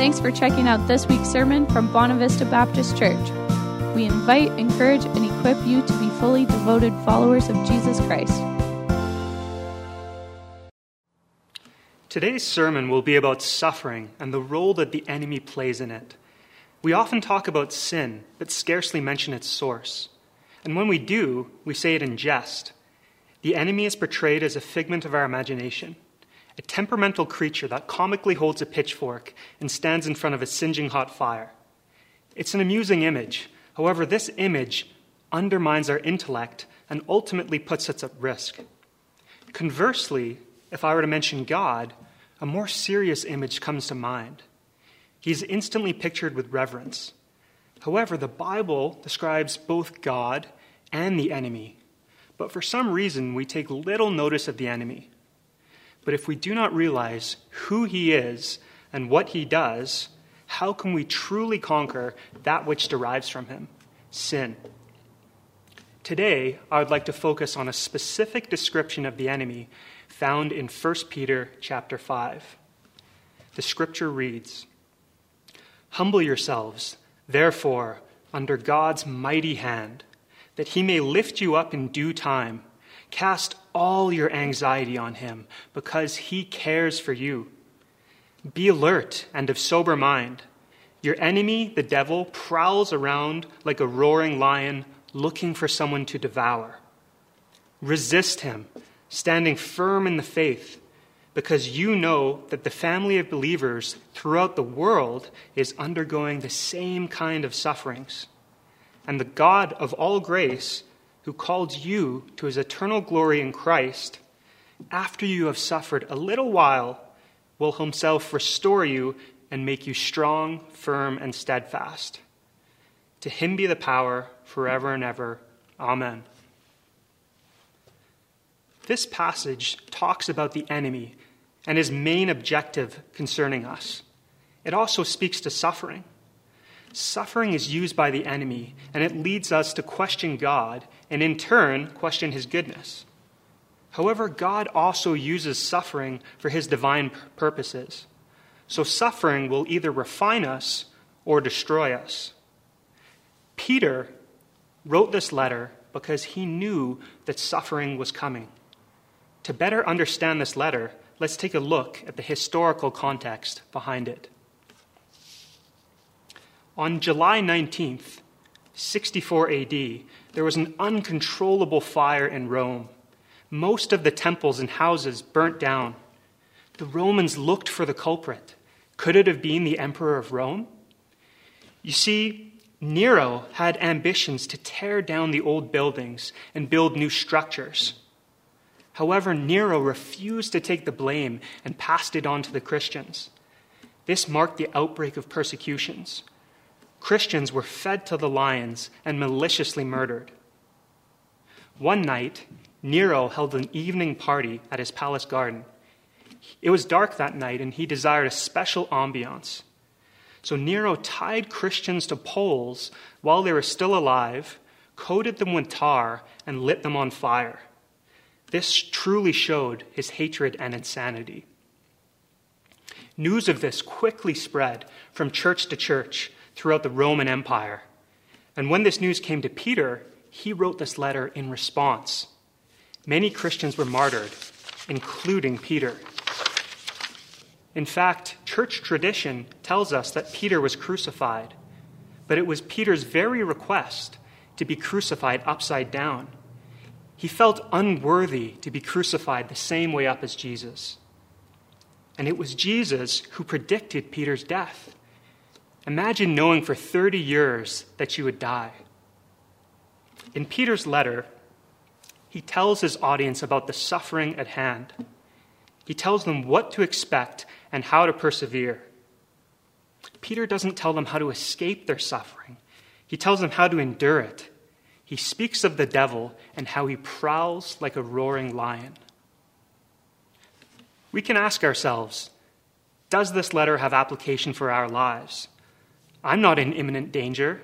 Thanks for checking out this week's sermon from Bonavista Baptist Church. We invite, encourage, and equip you to be fully devoted followers of Jesus Christ. Today's sermon will be about suffering and the role that the enemy plays in it. We often talk about sin, but scarcely mention its source. And when we do, we say it in jest. The enemy is portrayed as a figment of our imagination a temperamental creature that comically holds a pitchfork and stands in front of a singeing hot fire. It's an amusing image. However, this image undermines our intellect and ultimately puts us at risk. Conversely, if I were to mention God, a more serious image comes to mind. He's instantly pictured with reverence. However, the Bible describes both God and the enemy, but for some reason we take little notice of the enemy. But if we do not realize who he is and what he does, how can we truly conquer that which derives from him sin? Today, I would like to focus on a specific description of the enemy found in 1 Peter chapter 5. The scripture reads Humble yourselves, therefore, under God's mighty hand, that he may lift you up in due time. Cast all your anxiety on him because he cares for you. Be alert and of sober mind. Your enemy, the devil, prowls around like a roaring lion looking for someone to devour. Resist him, standing firm in the faith, because you know that the family of believers throughout the world is undergoing the same kind of sufferings. And the God of all grace, who called you to his eternal glory in Christ, after you have suffered a little while, will himself restore you and make you strong, firm, and steadfast. To him be the power forever and ever. Amen. This passage talks about the enemy and his main objective concerning us. It also speaks to suffering. Suffering is used by the enemy, and it leads us to question God and in turn question his goodness. However, God also uses suffering for his divine purposes. So suffering will either refine us or destroy us. Peter wrote this letter because he knew that suffering was coming. To better understand this letter, let's take a look at the historical context behind it. On July 19th, 64 AD, there was an uncontrollable fire in Rome. Most of the temples and houses burnt down. The Romans looked for the culprit. Could it have been the emperor of Rome? You see, Nero had ambitions to tear down the old buildings and build new structures. However, Nero refused to take the blame and passed it on to the Christians. This marked the outbreak of persecutions. Christians were fed to the lions and maliciously murdered. One night, Nero held an evening party at his palace garden. It was dark that night, and he desired a special ambiance. So Nero tied Christians to poles while they were still alive, coated them with tar, and lit them on fire. This truly showed his hatred and insanity. News of this quickly spread from church to church throughout the Roman Empire. And when this news came to Peter, he wrote this letter in response. Many Christians were martyred, including Peter. In fact, church tradition tells us that Peter was crucified, but it was Peter's very request to be crucified upside down. He felt unworthy to be crucified the same way up as Jesus. And it was Jesus who predicted Peter's death. Imagine knowing for 30 years that you would die. In Peter's letter, he tells his audience about the suffering at hand. He tells them what to expect and how to persevere. Peter doesn't tell them how to escape their suffering, he tells them how to endure it. He speaks of the devil and how he prowls like a roaring lion. We can ask ourselves Does this letter have application for our lives? I'm not in imminent danger.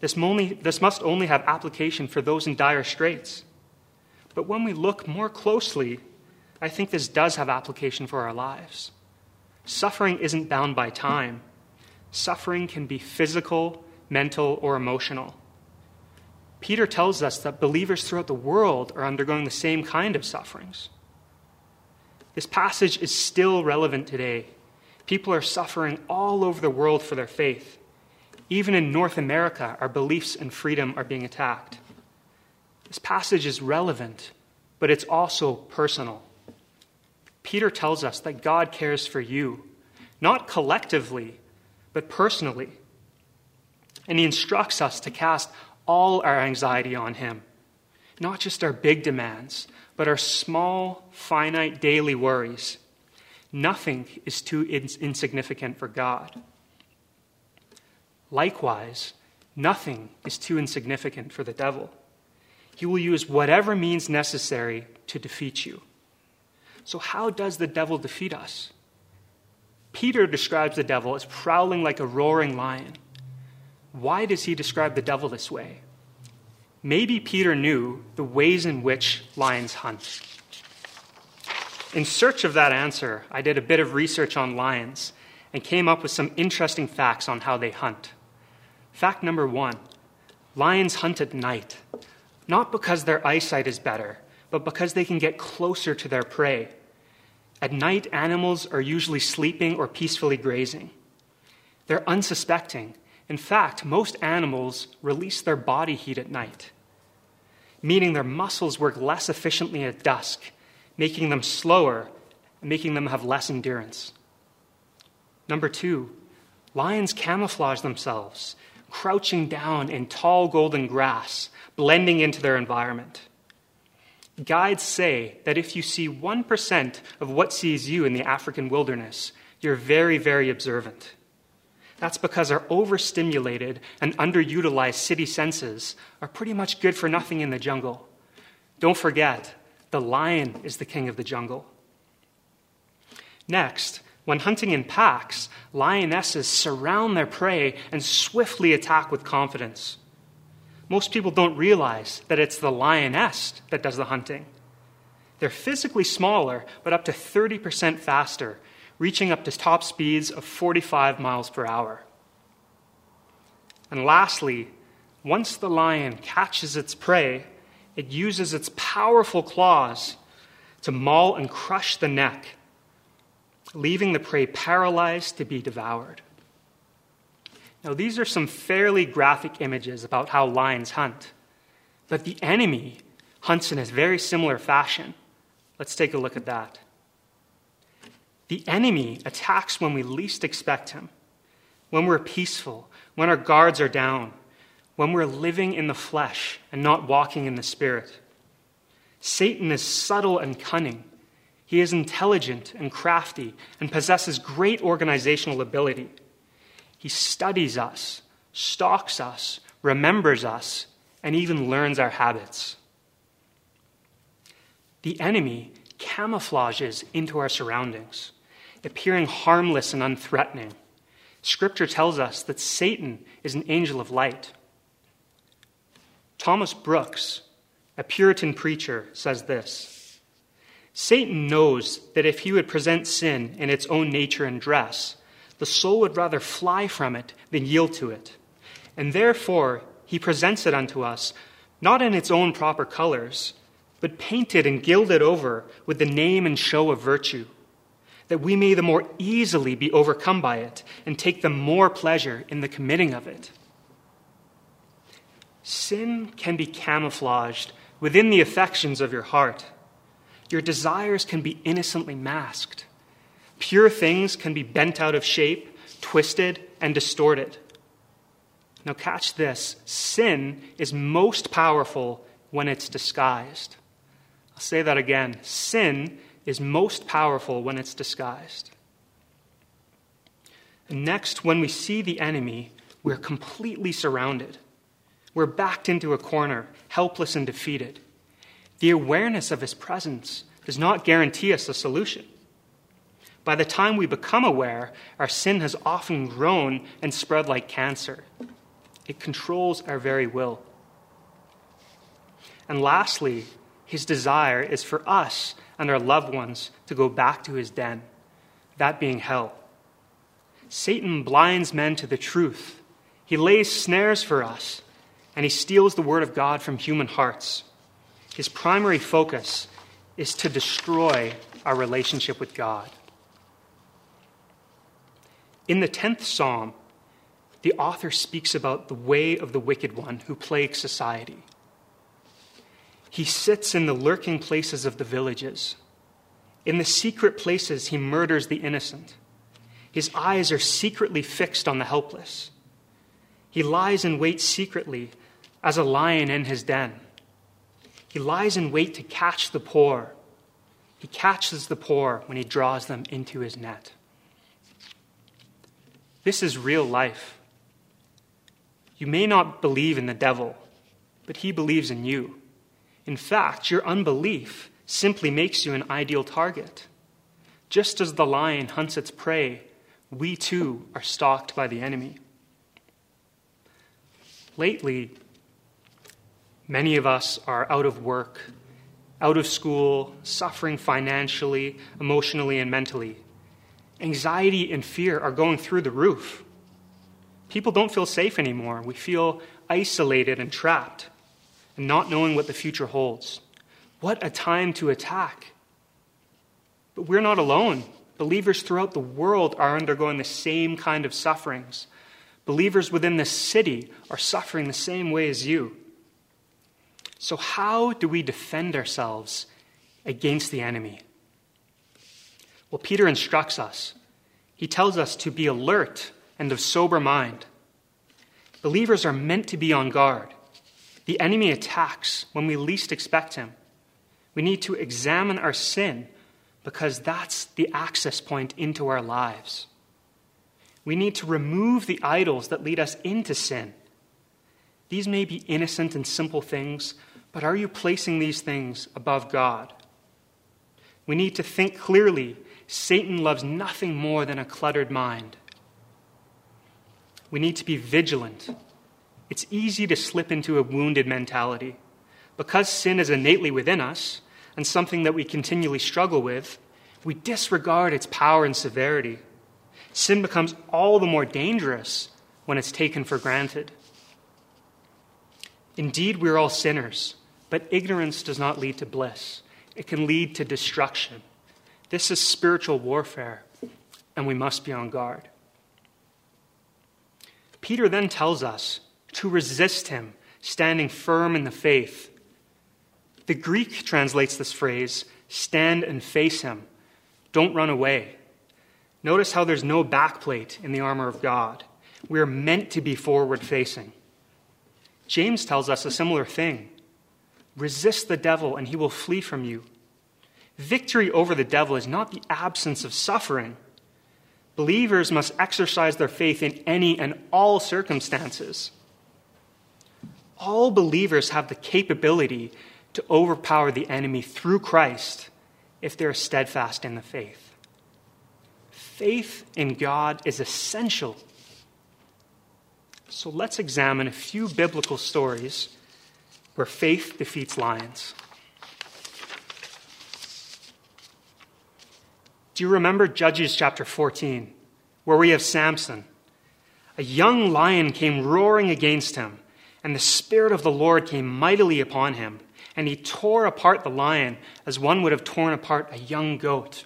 This, only, this must only have application for those in dire straits. But when we look more closely, I think this does have application for our lives. Suffering isn't bound by time, Suffering can be physical, mental, or emotional. Peter tells us that believers throughout the world are undergoing the same kind of sufferings. This passage is still relevant today. People are suffering all over the world for their faith. Even in North America, our beliefs and freedom are being attacked. This passage is relevant, but it's also personal. Peter tells us that God cares for you, not collectively, but personally. And he instructs us to cast all our anxiety on him, not just our big demands, but our small, finite daily worries. Nothing is too ins- insignificant for God. Likewise, nothing is too insignificant for the devil. He will use whatever means necessary to defeat you. So, how does the devil defeat us? Peter describes the devil as prowling like a roaring lion. Why does he describe the devil this way? Maybe Peter knew the ways in which lions hunt. In search of that answer, I did a bit of research on lions and came up with some interesting facts on how they hunt. Fact number one lions hunt at night, not because their eyesight is better, but because they can get closer to their prey. At night, animals are usually sleeping or peacefully grazing. They're unsuspecting. In fact, most animals release their body heat at night, meaning their muscles work less efficiently at dusk, making them slower and making them have less endurance. Number two, lions camouflage themselves, crouching down in tall golden grass, blending into their environment. Guides say that if you see 1% of what sees you in the African wilderness, you're very, very observant. That's because our overstimulated and underutilized city senses are pretty much good for nothing in the jungle. Don't forget, the lion is the king of the jungle. Next, when hunting in packs, lionesses surround their prey and swiftly attack with confidence. Most people don't realize that it's the lioness that does the hunting. They're physically smaller, but up to 30% faster, reaching up to top speeds of 45 miles per hour. And lastly, once the lion catches its prey, it uses its powerful claws to maul and crush the neck, leaving the prey paralyzed to be devoured. Now, these are some fairly graphic images about how lions hunt. But the enemy hunts in a very similar fashion. Let's take a look at that. The enemy attacks when we least expect him, when we're peaceful, when our guards are down, when we're living in the flesh and not walking in the spirit. Satan is subtle and cunning. He is intelligent and crafty and possesses great organizational ability. He studies us, stalks us, remembers us, and even learns our habits. The enemy camouflages into our surroundings, appearing harmless and unthreatening. Scripture tells us that Satan is an angel of light. Thomas Brooks, a Puritan preacher, says this Satan knows that if he would present sin in its own nature and dress, the soul would rather fly from it than yield to it. And therefore, he presents it unto us, not in its own proper colors, but painted and gilded over with the name and show of virtue, that we may the more easily be overcome by it and take the more pleasure in the committing of it. Sin can be camouflaged within the affections of your heart. Your desires can be innocently masked. Pure things can be bent out of shape, twisted, and distorted. Now, catch this sin is most powerful when it's disguised. I'll say that again. Sin is most powerful when it's disguised. And next, when we see the enemy, we're completely surrounded. We're backed into a corner, helpless and defeated. The awareness of his presence does not guarantee us a solution. By the time we become aware, our sin has often grown and spread like cancer. It controls our very will. And lastly, his desire is for us and our loved ones to go back to his den, that being hell. Satan blinds men to the truth. He lays snares for us, and he steals the word of God from human hearts. His primary focus is to destroy our relationship with God. In the 10th Psalm, the author speaks about the way of the wicked one who plagues society. He sits in the lurking places of the villages. In the secret places, he murders the innocent. His eyes are secretly fixed on the helpless. He lies in wait secretly as a lion in his den. He lies in wait to catch the poor. He catches the poor when he draws them into his net. This is real life. You may not believe in the devil, but he believes in you. In fact, your unbelief simply makes you an ideal target. Just as the lion hunts its prey, we too are stalked by the enemy. Lately, many of us are out of work, out of school, suffering financially, emotionally, and mentally. Anxiety and fear are going through the roof. People don't feel safe anymore. We feel isolated and trapped, and not knowing what the future holds. What a time to attack. But we're not alone. Believers throughout the world are undergoing the same kind of sufferings. Believers within this city are suffering the same way as you. So, how do we defend ourselves against the enemy? Well, Peter instructs us. He tells us to be alert and of sober mind. Believers are meant to be on guard. The enemy attacks when we least expect him. We need to examine our sin because that's the access point into our lives. We need to remove the idols that lead us into sin. These may be innocent and simple things, but are you placing these things above God? We need to think clearly. Satan loves nothing more than a cluttered mind. We need to be vigilant. It's easy to slip into a wounded mentality. Because sin is innately within us and something that we continually struggle with, we disregard its power and severity. Sin becomes all the more dangerous when it's taken for granted. Indeed, we're all sinners, but ignorance does not lead to bliss. It can lead to destruction. This is spiritual warfare, and we must be on guard. Peter then tells us to resist him, standing firm in the faith. The Greek translates this phrase stand and face him. Don't run away. Notice how there's no backplate in the armor of God. We are meant to be forward facing. James tells us a similar thing resist the devil, and he will flee from you. Victory over the devil is not the absence of suffering, Believers must exercise their faith in any and all circumstances. All believers have the capability to overpower the enemy through Christ if they're steadfast in the faith. Faith in God is essential. So let's examine a few biblical stories where faith defeats lions. Do you remember Judges chapter 14, where we have Samson? A young lion came roaring against him, and the Spirit of the Lord came mightily upon him, and he tore apart the lion as one would have torn apart a young goat,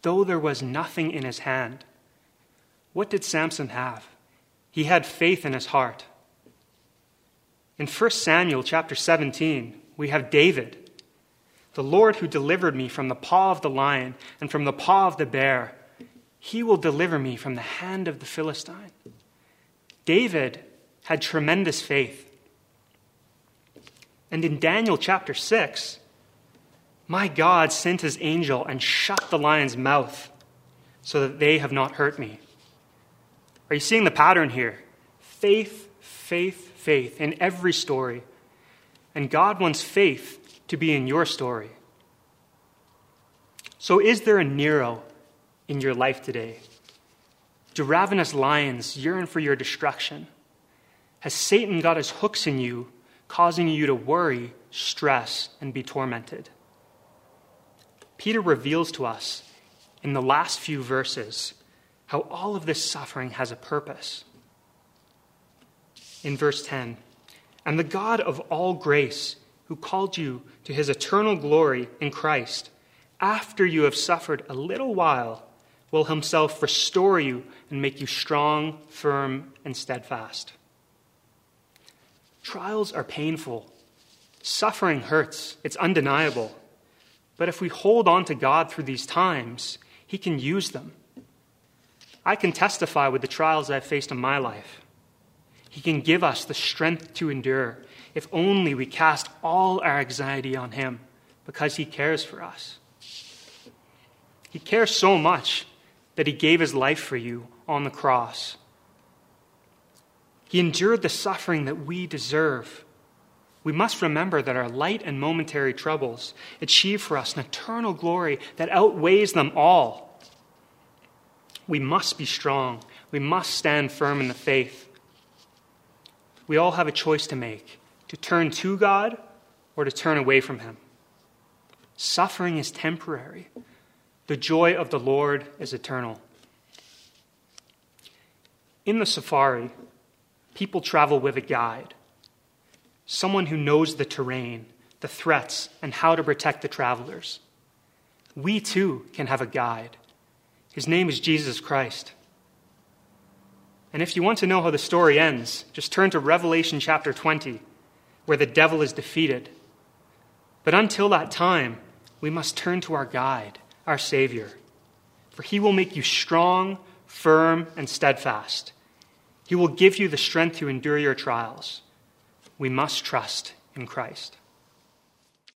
though there was nothing in his hand. What did Samson have? He had faith in his heart. In 1 Samuel chapter 17, we have David the Lord who delivered me from the paw of the lion and from the paw of the bear, he will deliver me from the hand of the Philistine. David had tremendous faith. And in Daniel chapter 6, my God sent his angel and shut the lion's mouth so that they have not hurt me. Are you seeing the pattern here? Faith, faith, faith in every story. And God wants faith to be in your story. So, is there a Nero in your life today? Do ravenous lions yearn for your destruction? Has Satan got his hooks in you, causing you to worry, stress, and be tormented? Peter reveals to us in the last few verses how all of this suffering has a purpose. In verse 10, and the God of all grace, who called you to his eternal glory in Christ, after you have suffered a little while, will himself restore you and make you strong, firm, and steadfast. Trials are painful. Suffering hurts. It's undeniable. But if we hold on to God through these times, He can use them. I can testify with the trials I've faced in my life. He can give us the strength to endure if only we cast all our anxiety on Him because He cares for us. He cares so much that He gave His life for you on the cross. He endured the suffering that we deserve we must remember that our light and momentary troubles achieve for us an eternal glory that outweighs them all. We must be strong. We must stand firm in the faith. We all have a choice to make to turn to God or to turn away from Him. Suffering is temporary, the joy of the Lord is eternal. In the safari, people travel with a guide someone who knows the terrain, the threats, and how to protect the travelers. We too can have a guide. His name is Jesus Christ. And if you want to know how the story ends, just turn to Revelation chapter 20, where the devil is defeated. But until that time, we must turn to our guide, our Savior, for he will make you strong, firm, and steadfast. He will give you the strength to endure your trials we must trust in Christ.